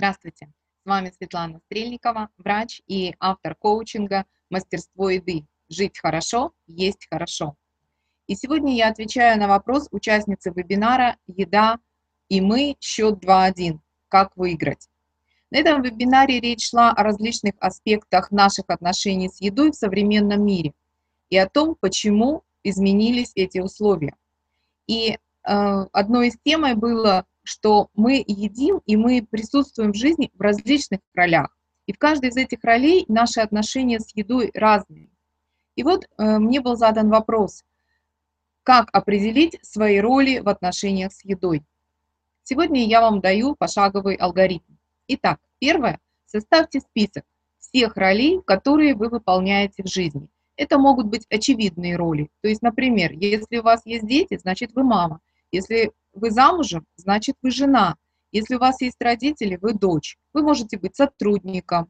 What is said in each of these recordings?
Здравствуйте, с вами Светлана Стрельникова, врач и автор коучинга «Мастерство еды. Жить хорошо, есть хорошо». И сегодня я отвечаю на вопрос участницы вебинара «Еда и мы. Счет 2.1. Как выиграть?». На этом вебинаре речь шла о различных аспектах наших отношений с едой в современном мире и о том, почему изменились эти условия. И э, одной из темой было что мы едим и мы присутствуем в жизни в различных ролях. И в каждой из этих ролей наши отношения с едой разные. И вот э, мне был задан вопрос, как определить свои роли в отношениях с едой. Сегодня я вам даю пошаговый алгоритм. Итак, первое, составьте список всех ролей, которые вы выполняете в жизни. Это могут быть очевидные роли. То есть, например, если у вас есть дети, значит вы мама. Если вы замужем, значит вы жена. Если у вас есть родители, вы дочь. Вы можете быть сотрудником,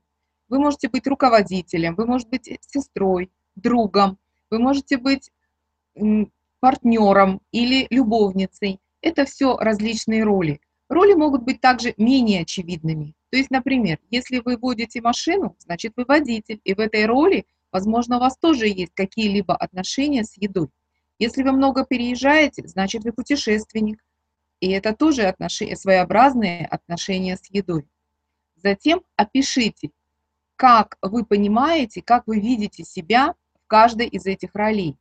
вы можете быть руководителем, вы можете быть сестрой, другом, вы можете быть партнером или любовницей. Это все различные роли. Роли могут быть также менее очевидными. То есть, например, если вы водите машину, значит вы водитель, и в этой роли, возможно, у вас тоже есть какие-либо отношения с едой. Если вы много переезжаете, значит вы путешественник. И это тоже отношения, своеобразные отношения с едой. Затем опишите, как вы понимаете, как вы видите себя в каждой из этих ролей.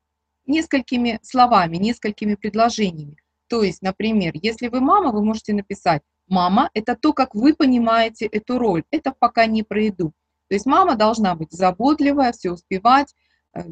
Несколькими словами, несколькими предложениями. То есть, например, если вы мама, вы можете написать «Мама – это то, как вы понимаете эту роль». Это пока не про еду. То есть мама должна быть заботливая, все успевать,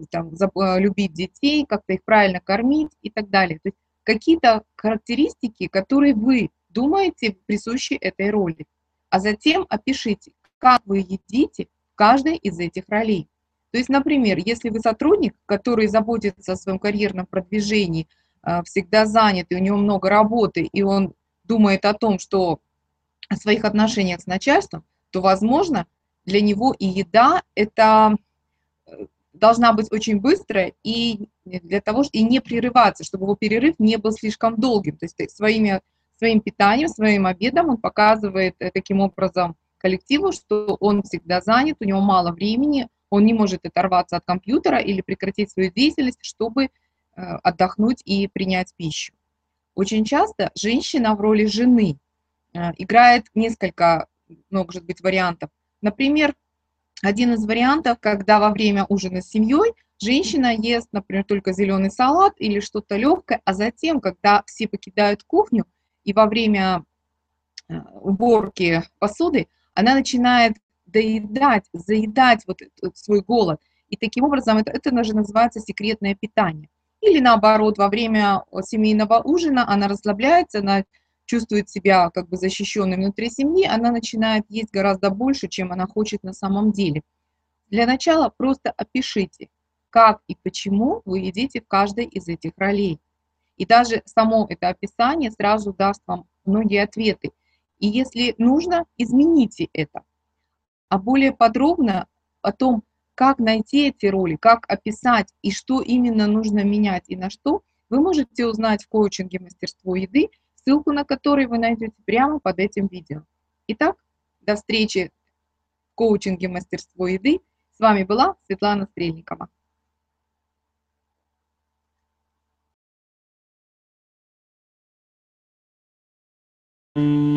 там, э, любить детей, как-то их правильно кормить и так далее. То есть какие-то характеристики, которые вы думаете присущи этой роли. А затем опишите, как вы едите в каждой из этих ролей. То есть, например, если вы сотрудник, который заботится о своем карьерном продвижении, э, всегда занят, и у него много работы, и он думает о том, что о своих отношениях с начальством, то, возможно, для него и еда – это должна быть очень быстрая и для того, и не прерываться, чтобы его перерыв не был слишком долгим. То есть своими, своим питанием, своим обедом он показывает э, таким образом коллективу, что он всегда занят, у него мало времени, он не может оторваться от компьютера или прекратить свою деятельность, чтобы э, отдохнуть и принять пищу. Очень часто женщина в роли жены э, играет несколько, может быть, вариантов. Например, один из вариантов, когда во время ужина с семьей женщина ест, например, только зеленый салат или что-то легкое, а затем, когда все покидают кухню и во время э, уборки посуды, она начинает доедать, заедать вот свой голод. И таким образом это, это даже называется секретное питание. Или наоборот, во время семейного ужина она расслабляется, она чувствует себя как бы защищенной внутри семьи, она начинает есть гораздо больше, чем она хочет на самом деле. Для начала просто опишите, как и почему вы едите в каждой из этих ролей. И даже само это описание сразу даст вам многие ответы. И если нужно, измените это. А более подробно о том, как найти эти роли, как описать и что именно нужно менять и на что, вы можете узнать в коучинге «Мастерство еды», ссылку на который вы найдете прямо под этим видео. Итак, до встречи в коучинге «Мастерство еды». С вами была Светлана Стрельникова. You.